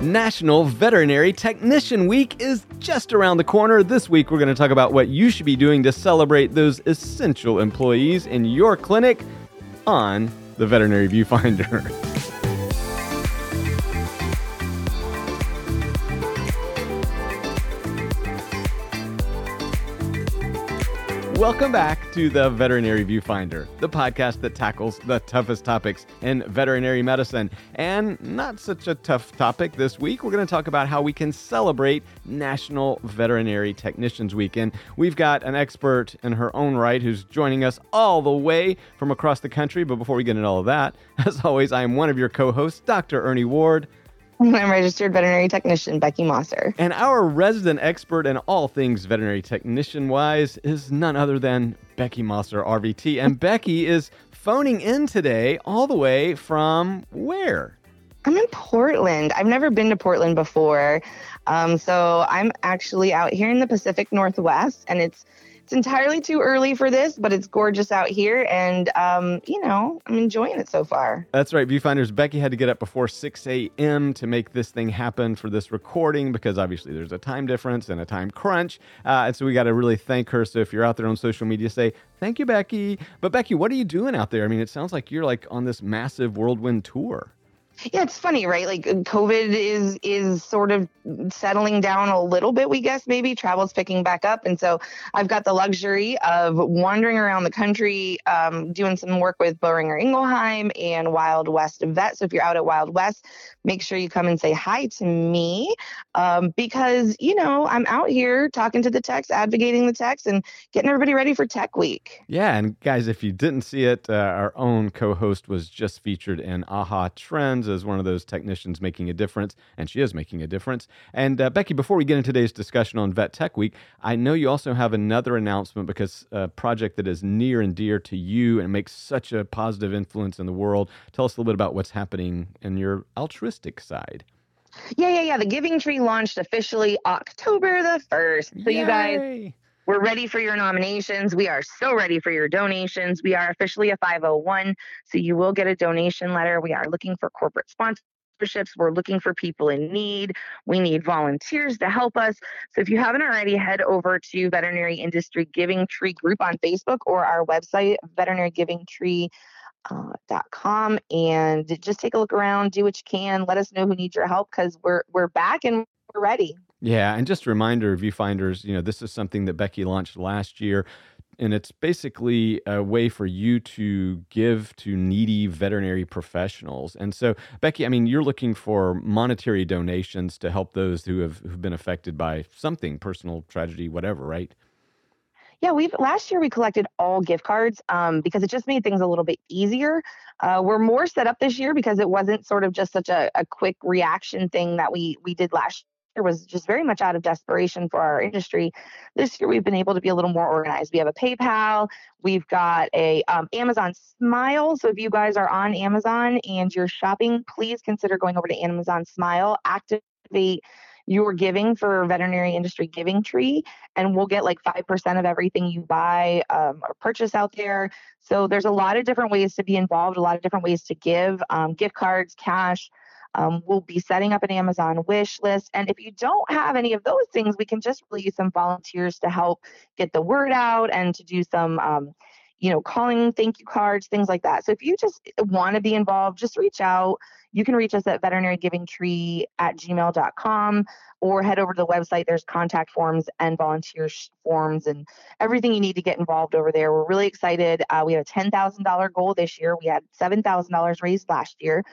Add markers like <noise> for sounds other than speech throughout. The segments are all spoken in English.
National Veterinary Technician Week is just around the corner. This week, we're going to talk about what you should be doing to celebrate those essential employees in your clinic on the Veterinary Viewfinder. <laughs> Welcome back to the Veterinary Viewfinder, the podcast that tackles the toughest topics in veterinary medicine. And not such a tough topic this week. We're going to talk about how we can celebrate National Veterinary Technicians Week. And we've got an expert in her own right who's joining us all the way from across the country. But before we get into all of that, <laughs> as always, I am one of your co hosts, Dr. Ernie Ward. <laughs> I'm registered veterinary technician Becky Mosser. And our resident expert in all things veterinary technician wise is none other than Becky Mosser, RVT. And <laughs> Becky is phoning in today all the way from where? I'm in Portland. I've never been to Portland before. Um, so I'm actually out here in the Pacific Northwest, and it's it's entirely too early for this, but it's gorgeous out here, and um, you know I'm enjoying it so far. That's right, viewfinders. Becky had to get up before 6 a.m. to make this thing happen for this recording because obviously there's a time difference and a time crunch, uh, and so we got to really thank her. So if you're out there on social media, say thank you, Becky. But Becky, what are you doing out there? I mean, it sounds like you're like on this massive whirlwind tour. Yeah, it's funny, right? Like COVID is is sort of settling down a little bit, we guess maybe travel's picking back up, and so I've got the luxury of wandering around the country, um, doing some work with Boehringer Ingelheim and Wild West Vet. So if you're out at Wild West, make sure you come and say hi to me, um, because you know I'm out here talking to the techs, advocating the techs, and getting everybody ready for Tech Week. Yeah, and guys, if you didn't see it, uh, our own co-host was just featured in AAHA Trends as one of those technicians making a difference, and she is making a difference. And uh, Becky, before we get into today's discussion on Vet Tech Week, I know you also have another announcement because a project that is near and dear to you and makes such a positive influence in the world. Tell us a little bit about what's happening in your altruistic side. Yeah, yeah, yeah. The Giving Tree launched officially October the 1st. So, Yay. you guys we're ready for your nominations. We are so ready for your donations. We are officially a 501, so you will get a donation letter. We are looking for corporate sponsorships. We're looking for people in need. We need volunteers to help us. So if you haven't already, head over to Veterinary Industry Giving Tree Group on Facebook or our website, Veterinary Giving Tree. Uh, .com and just take a look around, do what you can. Let us know who needs your help because we're we're back and we're ready. Yeah, and just a reminder, viewfinders, you know, this is something that Becky launched last year, and it's basically a way for you to give to needy veterinary professionals. And so, Becky, I mean, you're looking for monetary donations to help those who have who've been affected by something, personal tragedy, whatever, right? Yeah, we've last year we collected all gift cards um, because it just made things a little bit easier. Uh, we're more set up this year because it wasn't sort of just such a, a quick reaction thing that we we did last year was just very much out of desperation for our industry. This year, we've been able to be a little more organized. We have a PayPal, we've got a um, Amazon Smile. So if you guys are on Amazon and you're shopping, please consider going over to Amazon Smile, activate your giving for veterinary industry giving tree and we'll get like 5% of everything you buy um, or purchase out there so there's a lot of different ways to be involved a lot of different ways to give um, gift cards cash um, we'll be setting up an Amazon wish list. And if you don't have any of those things, we can just really use some volunteers to help get the word out and to do some, um, you know, calling thank you cards, things like that. So if you just want to be involved, just reach out. You can reach us at veterinarygivingtree at gmail.com or head over to the website. There's contact forms and volunteer forms and everything you need to get involved over there. We're really excited. Uh, we have a $10,000 goal this year. We had $7,000 raised last year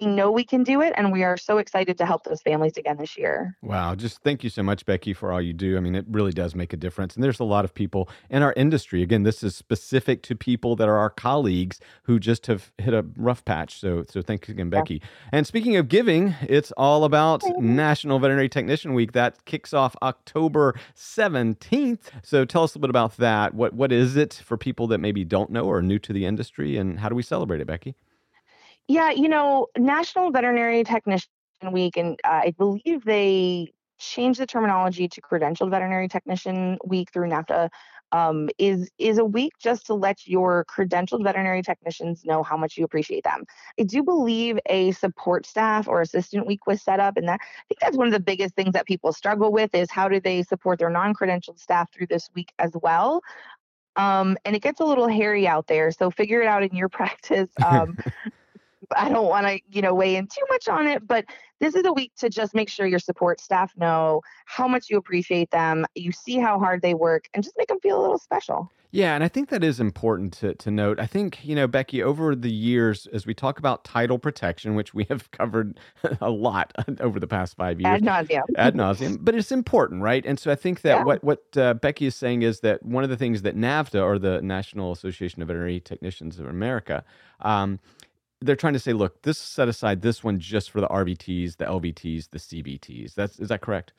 we know we can do it and we are so excited to help those families again this year. Wow just thank you so much becky for all you do. I mean it really does make a difference and there's a lot of people in our industry. Again this is specific to people that are our colleagues who just have hit a rough patch so so thanks again becky. Yeah. and speaking of giving it's all about national veterinary technician week. That kicks off october 17th so tell us a little bit about that. What what is it for people that maybe don't know or are new to the industry and how do we celebrate it becky yeah, you know, National Veterinary Technician Week, and uh, I believe they changed the terminology to Credentialed Veterinary Technician Week through NAVTA. um, is is a week just to let your credentialed veterinary technicians know how much you appreciate them. I do believe a support staff or assistant week was set up, and that I think that's one of the biggest things that people struggle with is how do they support their non-credentialed staff through this week as well. Um, and it gets a little hairy out there, so figure it out in your <laughs> practice. Um, <laughs> I don't want to, you know, weigh in too much on it, but this is a week to just make sure your support staff know how much you appreciate them. You see how hard they work and just make them feel a little special. Yeah, and I think that is important to, to note. I think, you know, Becky, over the years, as we talk about title protection, which we have <laughs> covered a lot <laughs> over the past five years. Ad nauseum. ad nauseum. But it's important, right? And so I think that yeah. what, what uh, Becky is saying is that one of the things that NAVTA, or the National Association of Veterinary Technicians of America, um, they're trying to say, look, this set aside this one just for the RVTs, the LVTs, the CVTs. That's is that correct?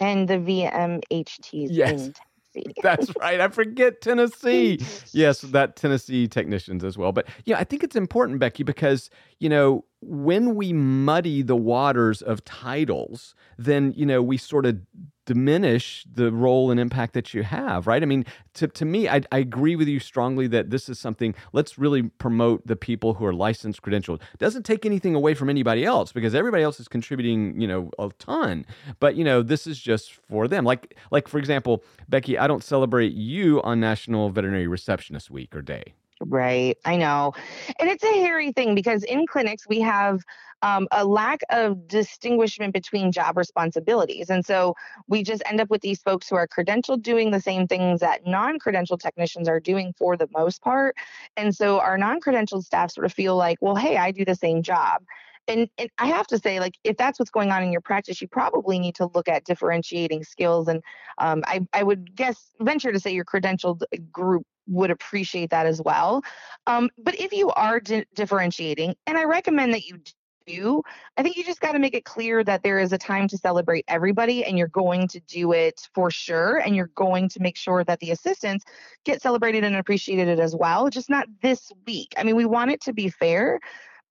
And the VMHTs. Yes. <laughs> That's right. I forget Tennessee. <laughs> yes, that Tennessee technicians as well. But yeah, I think it's important, Becky, because you know when we muddy the waters of titles, then you know we sort of diminish the role and impact that you have, right? I mean, to, to me, I, I agree with you strongly that this is something, let's really promote the people who are licensed, credentialed. Doesn't take anything away from anybody else because everybody else is contributing, you know, a ton. But, you know, this is just for them. Like, like for example, Becky, I don't celebrate you on National Veterinary Receptionist Week or Day. Right. I know. And it's a hairy thing because in clinics, we have um, a lack of distinguishment between job responsibilities. And so we just end up with these folks who are credentialed doing the same things that non credentialed technicians are doing for the most part. And so our non credentialed staff sort of feel like, well, hey, I do the same job. And, and, I have to say, like, if that's what's going on in your practice, you probably need to look at differentiating skills. And um, I, I would guess, venture to say your credentialed group would appreciate that as well. Um, but if you are di- differentiating, and I recommend that you do, I think you just got to make it clear that there is a time to celebrate everybody and you're going to do it for sure. And you're going to make sure that the assistants get celebrated and appreciated as well, just not this week. I mean, we want it to be fair.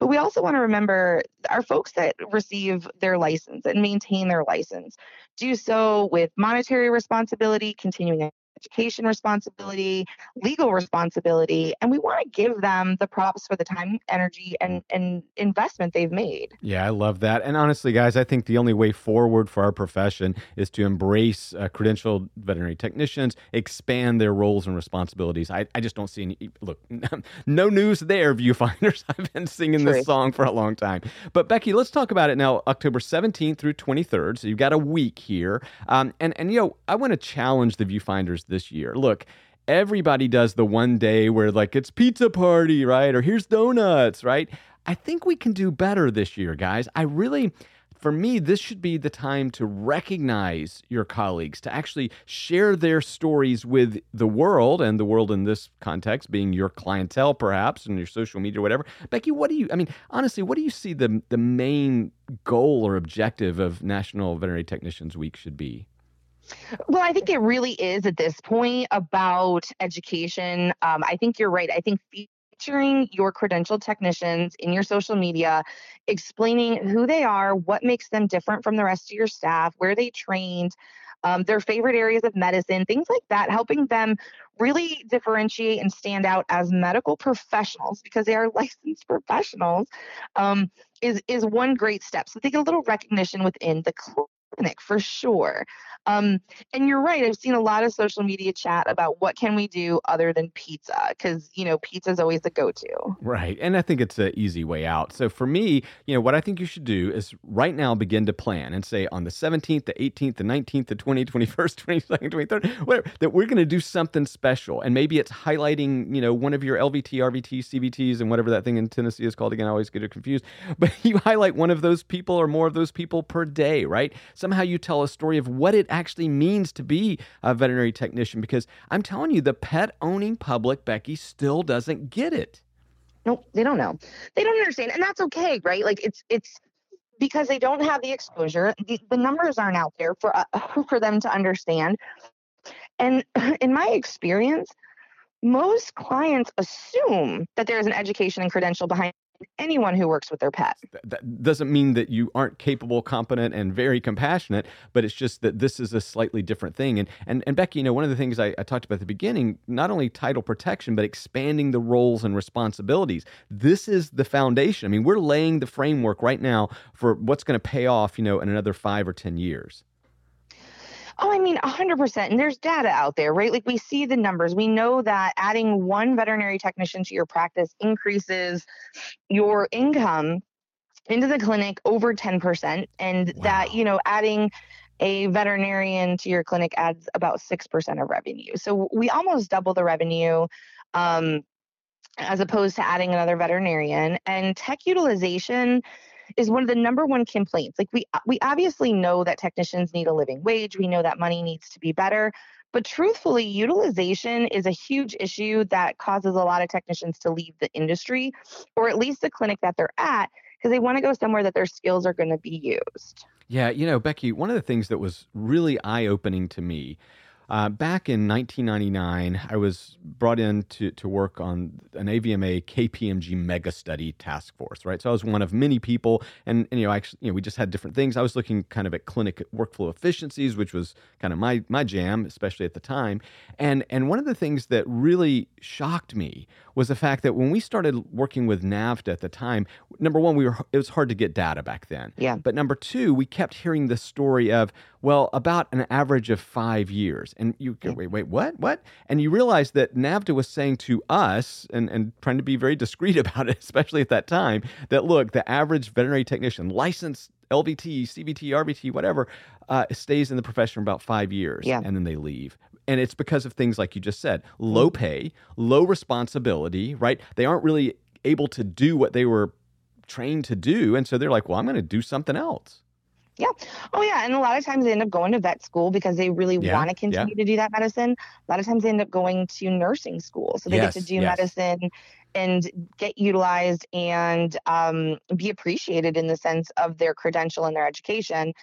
But we also want to remember our folks that receive their license and maintain their license do so with monetary responsibility, continuing education responsibility, legal responsibility, and we want to give them the props for the time, energy, and, and investment they've made. Yeah, I love that. And honestly, guys, I think the only way forward for our profession is to embrace uh, credentialed veterinary technicians, expand their roles and responsibilities. I, I just don't see any, look, <laughs> no news there, viewfinders. <laughs> I've been singing True. this song for a long time. But Becky, let's talk about it now, October 17th through 23rd. So you've got a week here. Um, and, and, you know, I want to challenge the viewfinders this year. Look, everybody does the one day where like it's pizza party, right? Or here's donuts, right? I think we can do better this year, guys. I really for me, this should be the time to recognize your colleagues, to actually share their stories with the world, and the world in this context being your clientele, perhaps, and your social media or whatever. Becky, what do you, I mean, honestly, what do you see the, the main goal or objective of National Veterinary Technicians Week should be? Well, I think it really is at this point about education. Um, I think you're right. I think featuring your credentialed technicians in your social media, explaining who they are, what makes them different from the rest of your staff, where they trained, um, their favorite areas of medicine, things like that, helping them really differentiate and stand out as medical professionals because they are <laughs> licensed professionals um, is is one great step. So they get a little recognition within the clinic for sure. Um, and you're right. I've seen a lot of social media chat about what can we do other than pizza because you know pizza is always the go-to. Right, and I think it's an easy way out. So for me, you know, what I think you should do is right now begin to plan and say on the 17th, the 18th, the 19th, the 20th, 21st, 22nd, 23rd, whatever, that we're going to do something special, and maybe it's highlighting you know one of your LVT, RVT, CVTs, and whatever that thing in Tennessee is called again. I always get it confused, <laughs> but you highlight one of those people or more of those people per day, right? Somehow you tell a story of what it actually means to be a veterinary technician because I'm telling you, the pet owning public, Becky, still doesn't get it. Nope, they don't know. They don't understand. And that's okay, right? Like it's, it's, because they don't have the exposure the, the numbers aren't out there for uh, <laughs> for them to understand and <clears throat> in my experience most clients assume that there is an education and credential behind anyone who works with their pet. That doesn't mean that you aren't capable, competent, and very compassionate, but it's just that this is a slightly different thing. And and, and Becky, you know, one of the things I, I talked about at the beginning, not only title protection, but expanding the roles and responsibilities. This is the foundation. I mean, we're laying the framework right now for what's going to pay off, you know, in another five or ten years. Oh, I mean, 100%. And there's data out there, right? Like we see the numbers. We know that adding one veterinary technician to your practice increases your income into the clinic over 10%. And wow. that, you know, adding a veterinarian to your clinic adds about 6% of revenue. So we almost double the revenue. Um, as opposed to adding another veterinarian and tech utilization is one of the number one complaints. Like we uh, we obviously know that technicians need a living wage. We know that money needs to be better. But truthfully, utilization is a huge issue that causes a lot of technicians to leave the industry or at least the clinic that they're at because they want to go somewhere that their skills are going to be used. Yeah, you know, Becky, one of the things that was really eye opening to me uh, back in 1999, I was brought in to, to work on an AVMA KPMG mega study task force, right? So I was one of many people, and, and you know, actually, you know, we just had different things. I was looking kind of at clinic workflow efficiencies, which was kind of my my jam, especially at the time. And and one of the things that really shocked me was the fact that when we started working with NAVTA at the time, number one, we were it was hard to get data back then. Yeah. But number two, we kept hearing the story of well, about an average of five years. And you go, wait, wait, what? What? And you realize that NAVTA was saying to us, and, and trying to be very discreet <laughs> about it, especially at that time, that look, the average veterinary technician, licensed LVT, CVT, RVT, whatever, uh, stays in the profession for about five years. Yeah. And then they leave and it's because of things like you just said low mm-hmm. pay low responsibility right they aren't really able to do what they were trained to do and so they're like well i'm going to do something else yeah. Oh, yeah. And a lot of times they end up going to vet school because they really yeah. want to continue yeah. to do that medicine. A lot of times they end up going to nursing school. So they yes. get to do yes. medicine and get utilized and um, be appreciated in the sense of their credential and their education.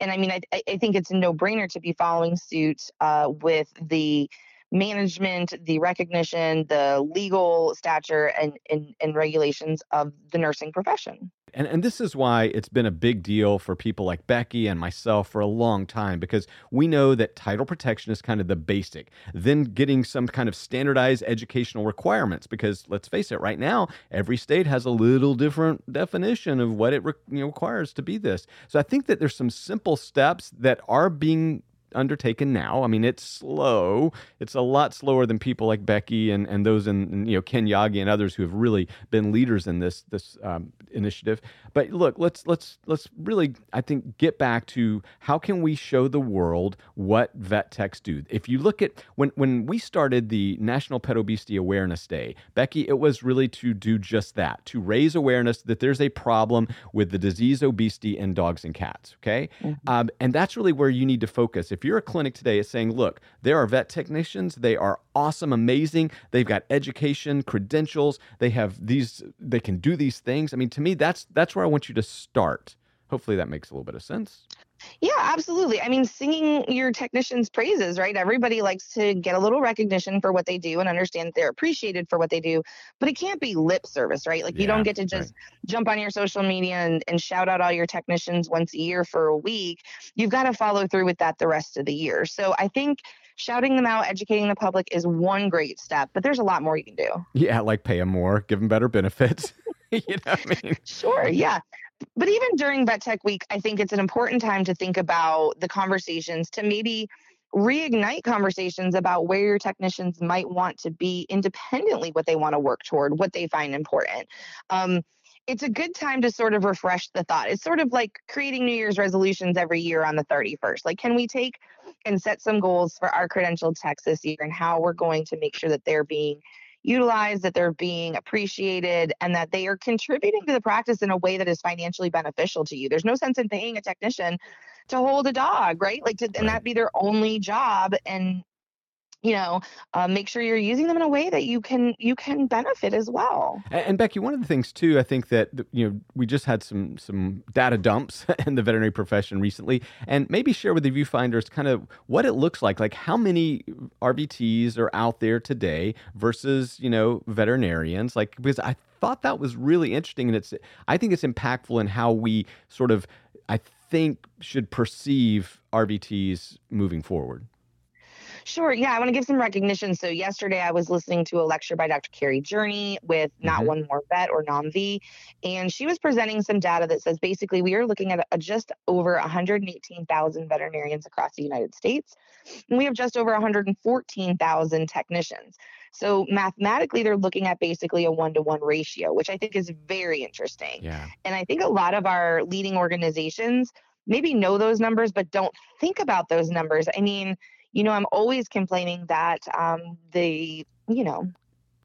And I mean, I, I think it's a no brainer to be following suit uh, with the management, the recognition, the legal stature, and, and, and regulations of the nursing profession. And, and this is why it's been a big deal for people like Becky and myself for a long time because we know that title protection is kind of the basic. Then getting some kind of standardized educational requirements because let's face it, right now every state has a little different definition of what it re- requires to be this. So I think that there's some simple steps that are being undertaken now. I mean, it's slow. It's a lot slower than people like Becky and, and those in, you know Ken Yagi and others who have really been leaders in this this um, initiative. But look, let's let's let's really I think get back to how can we show the world what vet techs do. If you look at when when we started the National Pet Obesity Awareness Day, Becky, it was really to do just that, to raise awareness that there's a problem with the disease obesity in dogs and cats. Okay, mm-hmm. um, and that's really where you need to focus. If you're a clinic today, is saying, look, there are vet technicians. They are awesome, amazing. They've got education, credentials. They have these. They can do these things. I mean, to me, that's that's where I want you to start. Hopefully, that makes a little bit of sense. Yeah, absolutely. I mean, singing your technicians' praises, right? Everybody likes to get a little recognition for what they do and understand they're appreciated for what they do, but it can't be lip service, right? Like, yeah, you don't get to just right. jump on your social media and, and shout out all your technicians once a year for a week. You've got to follow through with that the rest of the year. So I think shouting them out, educating the public is one great step, but there's a lot more you can do. Yeah, like pay them more, give them better benefits. <laughs> you know what I mean? <laughs> Sure, yeah but even during vet tech week i think it's an important time to think about the conversations to maybe reignite conversations about where your technicians might want to be independently what they want to work toward what they find important. Um, it's a good time to sort of refresh the thought. It's sort of like creating new year's resolutions every year on the 31st like can we take and set some goals for our credentialed techs this year and how we're going to make sure that they're being utilized, that they're being appreciated, and that they are contributing to the practice in a way that is financially beneficial to you. There's no sense in paying a technician to hold a dog, right? Like, to, and that be their only job. And you know uh, make sure you're using them in a way that you can you can benefit as well. And, and, becky one of the things too i think that you know we just had some some data dumps <laughs> in the veterinary profession recently and maybe share with the viewfinders kind of what it looks like like how many rvts are out there today versus you know veterinarians like because i thought that was really interesting and it's i think it's impactful in how we sort of i think should perceive rvts moving forward Sure. Yeah, I want to give some recognition. So yesterday I was listening to a lecture by Dr. Carrie Jurney with Not mm-hmm. One More Vet or NOMV, and she was presenting some data that says basically we are looking at a, just over 118,000 veterinarians across the United States, and we have just over 114,000 technicians. So mathematically, they're looking at basically a one to one ratio, which I think is very interesting. Yeah. And I think a lot of our leading organizations maybe know those numbers, but don't think about those numbers. I mean, you know, I'm always complaining that um, the, you know,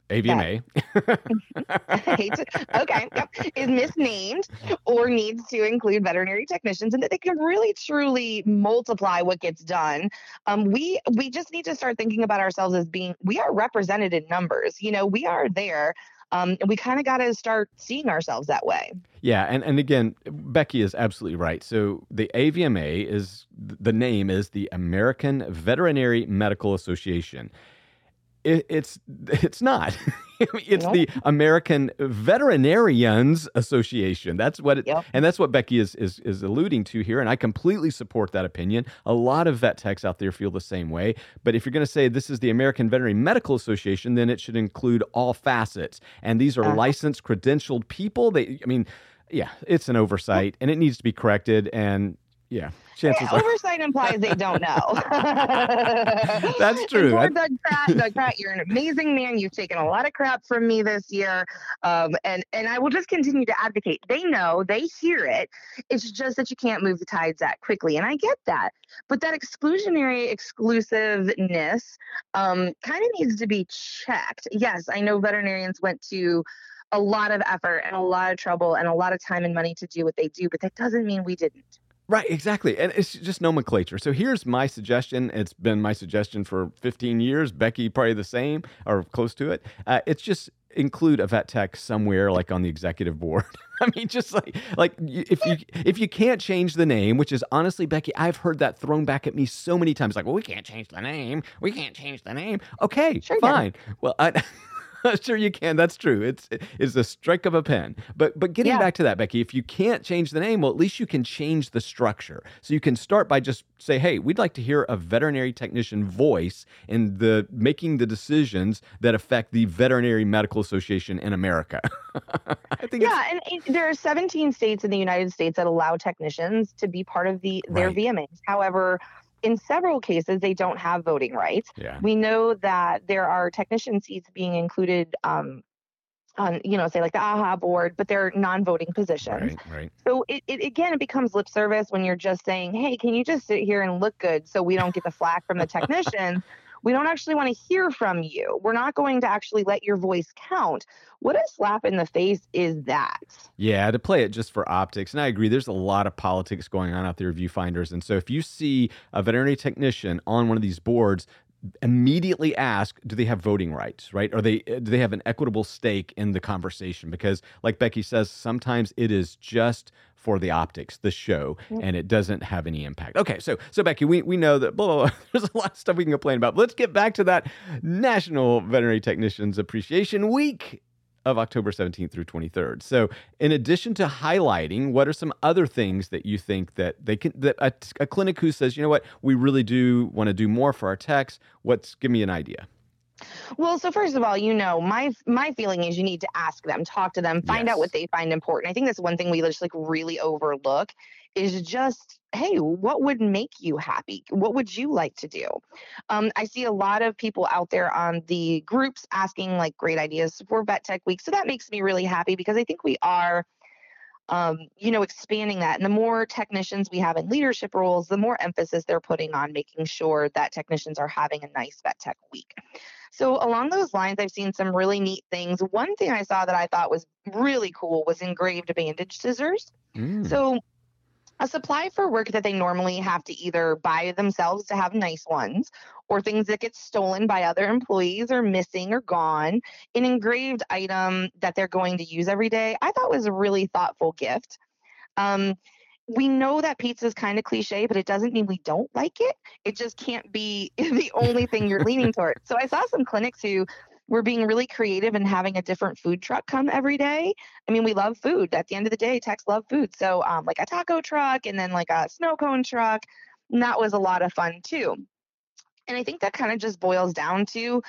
AVMA. <laughs> okay, yep, is misnamed or needs to include veterinary technicians, and that they can really truly multiply what gets done. Um, we we just need to start thinking about ourselves as being we are represented in numbers. You know, we are there um, and we kind of got to start seeing ourselves that way. Yeah, and, and again, Becky is absolutely right. So the AVMA is the name is the American Veterinary Medical Association. It, it's <laughs> it's not. <laughs> it's the American Veterinarians Association. That's what it, yep. and that's what Becky is, is is alluding to here. And I completely support that opinion. A lot of vet techs out there feel the same way. But if you're going to say this is the American Veterinary Medical Association, then it should include all facets. And these are uh-huh. licensed, credentialed people. They, I mean, yeah, it's an oversight, and it needs to be corrected. And yeah, chances yeah, oversight implies they don't know. <laughs> <laughs> That's true. Doug Kratt, Doug Kratt, you're an amazing man. You've taken a lot of crap from me this year, um, and and I will just continue to advocate. They know, they hear it. It's just that you can't move the tides that quickly, and I get that. But that exclusionary exclusiveness um, kind of needs to be checked. Yes, I know veterinarians went to a lot of effort and a lot of trouble and a lot of time and money to do what they do, but that doesn't mean we didn't. Right, exactly. And it's just nomenclature. So here's my suggestion. It's been my suggestion for 15 years. Becky, probably the same or close to it. Uh, it's just include a vet tech somewhere like on the executive board. <laughs> I mean, just like like if you if you can't change the name, which is honestly, Becky, I've heard that thrown back at me so many times. Like, well, we can't change the name. We can't change the name. Okay, sure fine. Well, I, <laughs> <laughs> sure you can. That's true. It's it's a strike of a pen. But but getting yeah. back to that, Becky, if you can't change the name, well, at least you can change the structure. So you can start by just say, hey, we'd like to hear a veterinary technician voice in the making the decisions that affect the Veterinary Medical Association in America. <laughs> I think yeah, and, and, there are 17 states in the United States that allow technicians to be part of the their right. VMAs. However, in several cases, they don't have voting rights. Yeah. We know that there are technician seats being included um, on, you know, say like the AAHA board, but they're non-voting positions. Right, right. So it, it again, it becomes lip service when you're just saying, "Hey, can you just sit here and look good so we don't get the flack from the <laughs> technician?" We don't actually want to hear from you. We're not going to actually let your voice count. What a slap in the face is that? Yeah, to play it just for optics. And I agree, there's a lot of politics going on out there, viewfinders. And so if you see a veterinary technician on one of these boards, immediately ask do they have voting rights right or they do they have an equitable stake in the conversation because like becky says sometimes it is just for the optics, the show, and it doesn't have any impact. Okay, so so Becky, we, we know that blah, blah, blah. <laughs> there's a lot of stuff we can complain about. But let's get back to that National Veterinary Technicians Appreciation Week of October 17th through 23rd. So, in addition to highlighting, what are some other things that you think that they can that a, a clinic who says, you know what, we really do want to do more for our techs? What's give me an idea? Well, so first of all, you know, my my feeling is you need to ask them, talk to them, find yes. out what they find important. I think that's one thing we just like really overlook is just hey what would make you happy what would you like to do um, i see a lot of people out there on the groups asking like great ideas for vet tech week so that makes me really happy because i think we are um, you know, expanding that. And the more technicians we have in leadership roles, the more emphasis they're putting on making sure that technicians are having a nice vet tech week. So along those lines, I've seen some really neat things. One thing I saw that I thought was really cool was engraved bandage scissors. Mm. So a supply for work that they normally have to either buy themselves to have nice ones or things that get stolen by other employees or missing or gone, an engraved item that they're going to use every day, I thought was a really thoughtful gift. Um, we know that pizza is kind of cliche, but it doesn't mean we don't like it. It just can't be <laughs> the only thing you're leaning toward. So I saw some clinics who were being really creative and having a different food truck come every day. I mean, we love food. At the end of the day, techs love food. So um, like a taco truck and then like a snow cone truck. And that was a lot of fun too. And I think that kind of just boils down to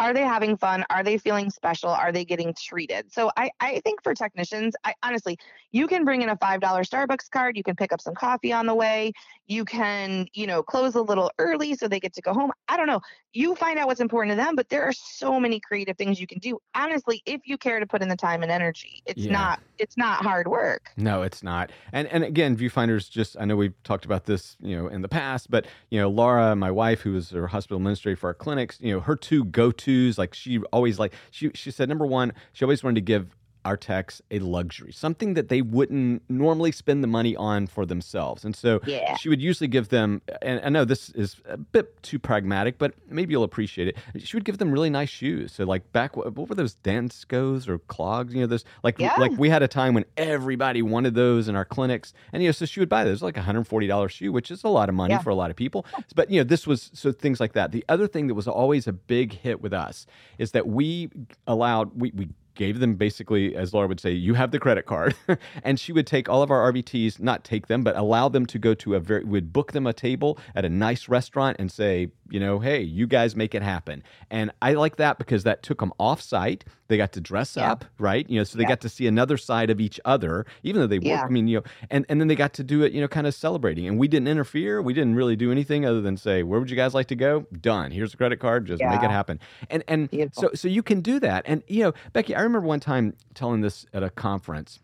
are they having fun? Are they feeling special? Are they getting treated? So I, I think for technicians, I honestly, you can bring in a $5 Starbucks card. You can pick up some coffee on the way. You can, you know, close a little early so they get to go home. I don't know. You find out what's important to them, but there are so many creative things you can do. Honestly, if you care to put in the time and energy, it's yeah. not, it's not hard work. No, it's not. And, and again, viewfinders just, I know we've talked about this, you know, in the past, but, you know, Laura, my wife, who is our hospital administrator for our clinics, you know, her two go-to like she always like she she said number one, she always wanted to give our techs a luxury, something that they wouldn't normally spend the money on for themselves. And so yeah. she would usually give them, and I know this is a bit too pragmatic, but maybe you'll appreciate it. She would give them really nice shoes. So like back, what were those Danskos or clogs? You know, those like yeah. like we had a time when everybody wanted those in our clinics, and you know, so she would buy those like a hundred forty dollars shoe, which is a lot of money yeah. for a lot of people. But you know, this was so things like that. The other thing that was always a big hit with us is that we allowed we we gave them basically, as Laura would say, you have the credit card. <laughs> and she would take all of our RVTs, not take them, but allow them to go to a very, would book them a table at a nice restaurant and say, you know, hey, you guys make it happen. And I like that because that took them off site. They got to dress yeah. up, right? You know, so they yeah. got to see another side of each other, even though they yeah. work. I mean, you know, and, and then they got to do it, you know, kind of celebrating. And we didn't interfere. We didn't really do anything other than say, where would you guys like to go? Done. Here's a credit card. Just make it happen. And and so so you can do that. And you know, Becky, I remember one time telling this at a conference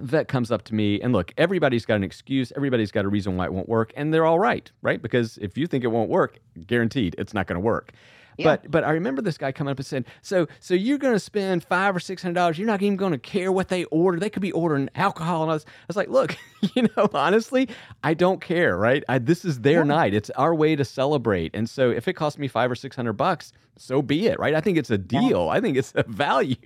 vet comes up to me and look everybody's got an excuse everybody's got a reason why it won't work and they're all right right? Because if you think it won't work guaranteed it's not going to work yeah. But but I remember this guy coming up and saying, "So so you're going to spend five or six hundred dollars? You're not even going to care what they order. They could be ordering alcohol." And I was, I was like, "Look, <laughs> you know, honestly, I don't care. Right? I, this is their yeah. night. It's our way to celebrate. And so if it costs me five or six hundred bucks, so be it. Right? I think it's a deal. Yeah. I think it's a <laughs> value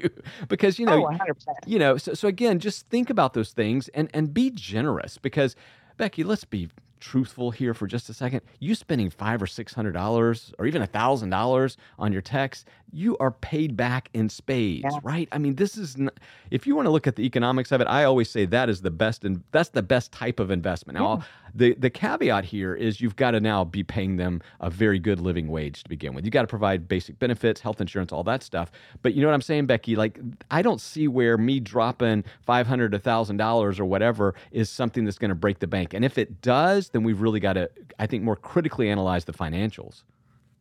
because you know, oh, 100%. you know. So so again, just think about those things and and be generous because." Becky, let's be truthful here for just a second, you spending five or six hundred dollars or even a thousand dollars on your text, you are paid back in spades, yeah. right? I mean, this is not, if you want to look at the economics of it, I always say that is the best and that's the best type of investment. Now, yeah. the the caveat here is you've got to now be paying them a very good living wage to begin with. You got to provide basic benefits, health insurance, all that stuff. But you know what I'm saying, Becky? Like, I don't see where me dropping five hundred, a thousand dollars or whatever is something that's going to break the bank. And if it does, then we've really got to, I think, more critically analyze the financials.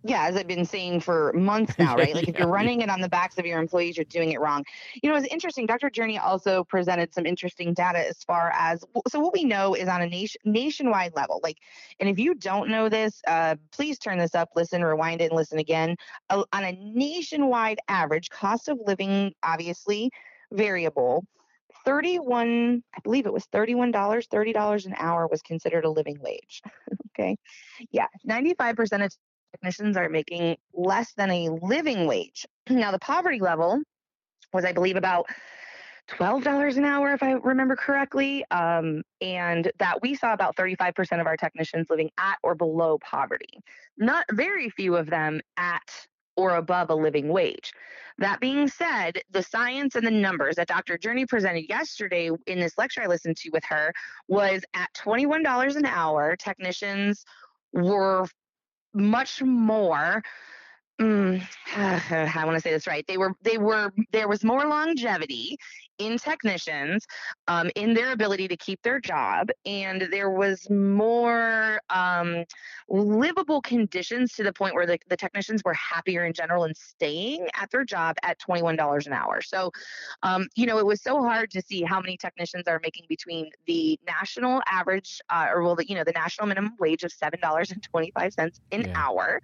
Yeah, as I've been saying for months now, right? Like <laughs> yeah. if you're running it on the backs of your employees, you're doing it wrong. You know, it's interesting. Dr. Jurney also presented some interesting data as far as so what we know is on a nation nationwide level. Like, and if you don't know this, uh, please turn this up, listen, rewind it, and listen again. Uh, on a nationwide average, cost of living obviously variable 31 i believe it was $31 $30 an hour was considered a living wage <laughs> okay yeah 95% of technicians are making less than a living wage <clears throat> now the poverty level was i believe about $12 an hour if i remember correctly um, and that we saw about 35% of our technicians living at or below poverty not very few of them at or above a living wage. That being said, the science and the numbers that Dr. Jurney presented yesterday in this lecture I listened to with her was at $21 an hour, technicians were much more mm, <sighs> I want to say this right. They were they were there was more longevity in technicians um, in their ability to keep their job, and there was more um, livable conditions to the point where the, the technicians were happier in general and staying at their job at $21 an hour. So, um, you know, it was so hard to see how many technicians are making between the national average, uh, or well, the, you know, the national minimum wage of $7.25 an yeah. hour.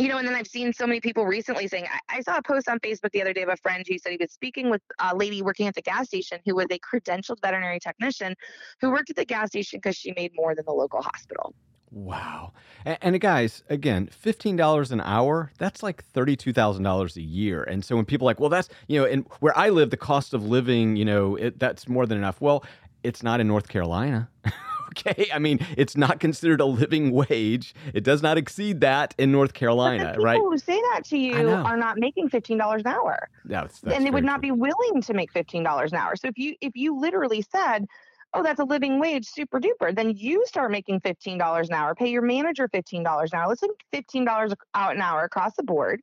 You know, and then I've seen so many people recently saying, I, I, saw a post on Facebook the other day of a friend who said he was speaking with a lady working at the gas station who was a credentialed veterinary technician who worked at the gas station because she made more than the local hospital. Wow. And, and, guys, again, $15 an hour, that's like $32,000 a year. And so when people like, well, that's, you know, and where I live, the cost of living, you know, it, that's more than enough. Well, it's not in North Carolina. <laughs> okay. I mean, it's not considered a living wage. It does not exceed that in North Carolina, people right? People who say that to you are not making fifteen dollars an hour. Yeah, that's, that's and they would not true. be willing to make fifteen dollars an hour. So if you if you literally said, "Oh, that's a living wage, super duper," then you start making fifteen dollars an hour. Pay your manager fifteen dollars an hour. Let's make fifteen dollars out an hour across the board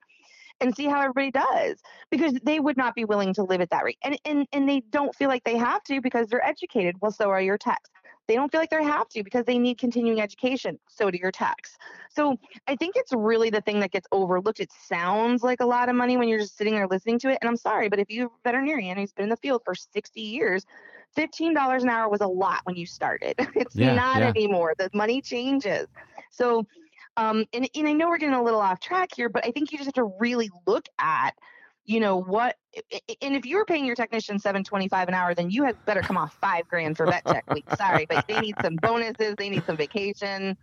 and see how everybody does because they would not be willing to live at that rate and and and they don't feel like they have to because they're educated well so are your techs they don't feel like they have to because they need continuing education. So do your techs. So I think it's really the thing that gets overlooked. It sounds like a lot of money when you're just sitting there listening to it. And I'm sorry, but if you're a veterinarian who's been in the field for 60 years, $15 an hour was a lot when you started. <laughs> It's yeah, not yeah. anymore. The money changes. So, um, and, and I know we're getting a little off track here, but I think you just have to really look at you know what and if you were paying your technician 725 an hour then you had better come off five grand for vet tech week. Sorry but they need some bonuses they need some vacation.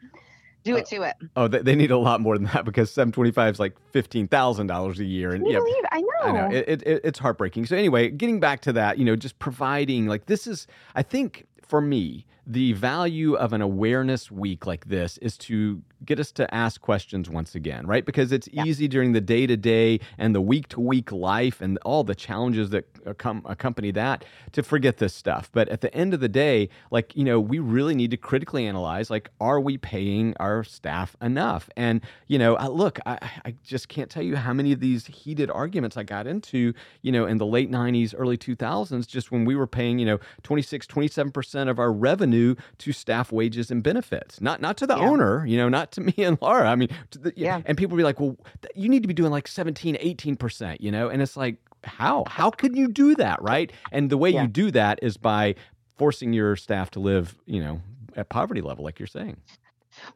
Do it uh, to it. oh they need a lot more than that because 725 is like $15000 a year. And yeah i know, I know. It, it, it's heartbreaking. So anyway getting back to that you know just providing like this is i think for me the value of an awareness week like this is to get us to ask questions once again, right? Because it's yeah. easy during the day to day and the week to week life and all the challenges that come accompany that to forget this stuff. But at the end of the day, like, you know, we really need to critically analyze like, are we paying our staff enough? And, you know, look, I, I just can't tell you how many of these heated arguments I got into, you know, in the late 90s, early 2000s, just when we were paying, you know, 26, 27% of our revenue to staff wages and benefits, not, not to the yeah. owner, you know, not to me and Laura. I mean, the, yeah. And people be like, well, you need to be doing like 17, 18%, you know? And it's like, how? How can you do that, right? And the way yeah. you do that is by forcing your staff to live, you know, at poverty level, like you're saying.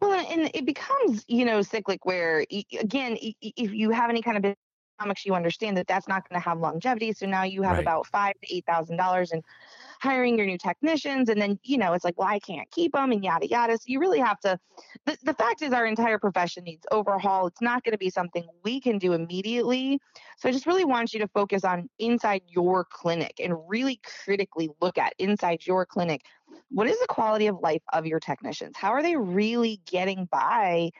Well, and it becomes, you know, cyclic where, again, if you have any kind of economics, you understand that that's not going to have longevity. So now you have right. about five to eight thousand dollars in hiring your new technicians and then you know it's like well i can't keep them and yada yada. So you really have to the, the fact is our entire profession needs overhaul. It's not going to be something we can do immediately. So i just really want you to focus on inside your clinic and really critically look at inside your clinic what is the quality of life of your technicians? How are they really getting by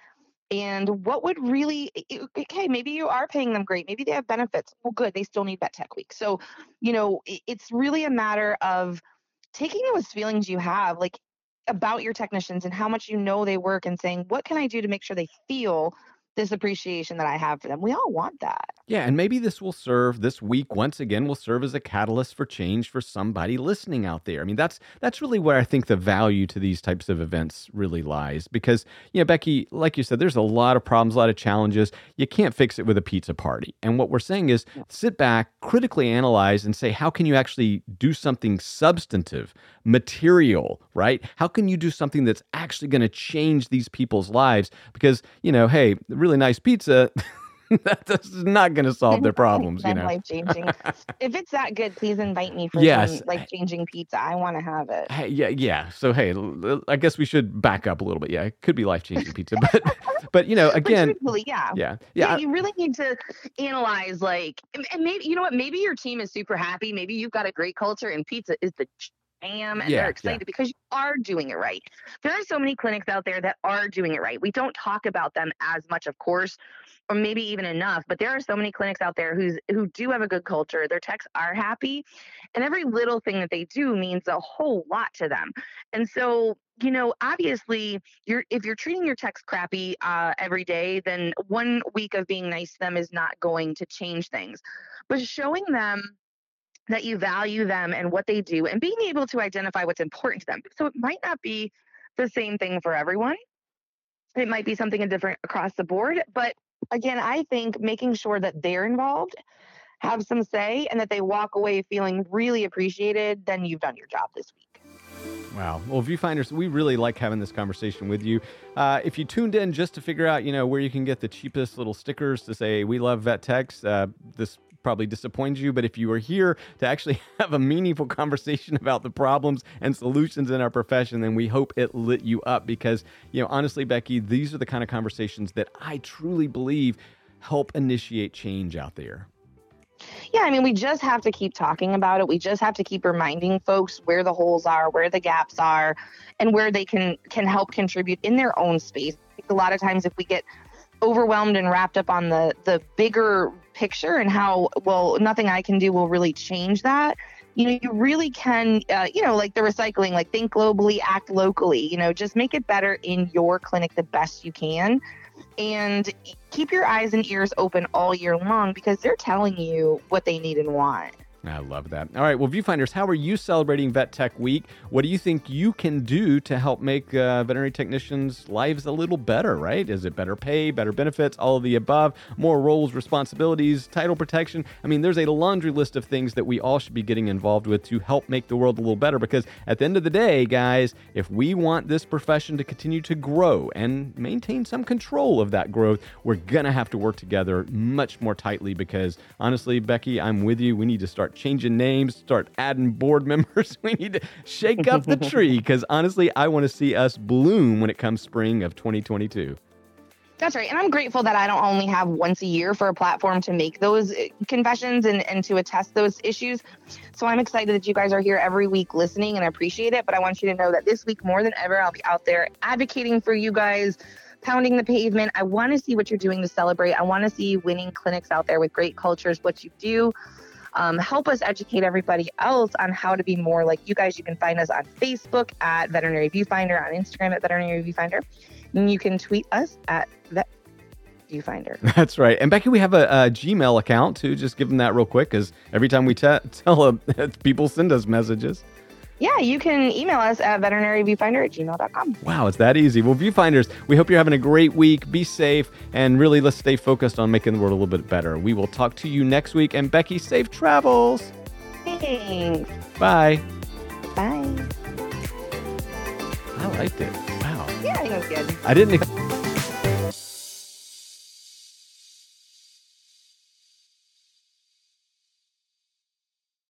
and what would really okay maybe you are paying them great maybe they have benefits well good they still need vet tech week. So you know it's really a matter of taking those feelings you have like about your technicians and how much you know they work and saying what can i do to make sure they feel this appreciation that I have for them. We all want that. Yeah, and maybe this will serve this week once again will serve as a catalyst for change for somebody listening out there. I mean, that's that's really where I think the value to these types of events really lies because, you know, Becky, like you said, there's a lot of problems, a lot of challenges. You can't fix it with a pizza party. And what we're saying is sit back, critically analyze and say how can you actually do something substantive, material, right? How can you do something that's actually going to change these people's lives because, you know, hey, really really nice pizza, <laughs> that's not going to solve their problems. you know, life changing. if it's that good, please invite me for yes. some life changing pizza. I want to have it. Hey, yeah, yeah. So hey, I guess we should back up a little bit. Yeah, it could be life changing pizza, <laughs> but but you know, <laughs> again, yeah, yeah, yeah. You really need to analyze, like, and maybe you know what? Maybe your team is super happy. Maybe you've got a great culture, and pizza is the am and yeah, they're excited yeah. because you are doing it right. There are so many clinics out there that are doing it right. We don't talk about them as much, of course, or maybe even enough, but there are so many clinics out there who's who do have a good culture. Their techs are happy, and every little thing that they do means a whole lot to them. And so, you know, obviously, you're if you're treating your techs crappy uh, every day, then one week of being nice to them is not going to change things. But showing them that you value them and what they do and being able to identify what's important to them. So it might not be the same thing for everyone. It might be something different across the board. But again, I think making sure that they're involved, have some say, and that they walk away feeling really appreciated, then you've done your job this week. Wow. Well, viewfinders, we really like having this conversation with you. Uh, if you tuned in just to figure out, you know, where you can get the cheapest little stickers to say we love vet techs, uh, this probably disappoints you. But if you are here to actually <laughs> have a meaningful conversation about the problems and solutions in our profession, then we hope it lit you up because, you know, honestly, Becky, these are the kind of conversations that I truly believe help initiate change out there. Yeah, I mean, we just have to keep talking about it. We just have to keep reminding folks where the holes are, where the gaps are, and where they can can help contribute in their own space. A lot of times, if we get overwhelmed and wrapped up on the the bigger picture and how well nothing I can do will really change that. You know, you really can, uh, you know, like the recycling, like think globally, act locally. You know, just make it better in your clinic the best you can and keep your eyes and ears open all year long because they're telling you what they need and want. I love that. All right, well, viewfinders, how are you celebrating Vet Tech Week? What do you think you can do to help make uh, veterinary technicians' lives a little better, right? Is it better pay, better benefits, all of the above, more roles, responsibilities, title protection? I mean, there's a laundry list of things that we all should be getting involved with to help make the world a little better because at the end of the day, guys, if we want this profession to continue to grow and maintain some control of that growth, we're going to have to work together much more tightly because honestly, Becky, I'm with you. We need to start start changing names, start adding board members. <laughs> We need to shake up the tree because honestly, I want to see us bloom when it comes spring of 2022. That's right. And I'm grateful that I don't only have once a year for a platform to make those uh, confessions and, and to attest those issues. So I'm excited that you guys are here every week listening and I appreciate it. But I want you to know that this week, more than ever, I'll be out there advocating for you guys, pounding the pavement. I want to see what you're doing to celebrate. I want to see winning clinics out there with great cultures, what you do um, help us educate everybody else on how to be more like you guys. You can find us on Facebook at Veterinary Viewfinder, on Instagram at Veterinary Viewfinder. And you can tweet us at Vet Viewfinder. <laughs> That's right. And Becky, we have a, a Gmail account too. Just give them that real quick because every time we t- <laughs> tell them, <laughs> people send us messages. Yeah, you can email us at veterinaryviewfinder at gmail.com. Wow, it's that easy. Well, viewfinders, we hope you're having a great week. Be safe, and really let's stay focused on making the world a little bit better. We will talk to you next week. And Becky, safe travels. Thanks. Bye. Bye. I liked it. Wow. Yeah, it was good. I didn't.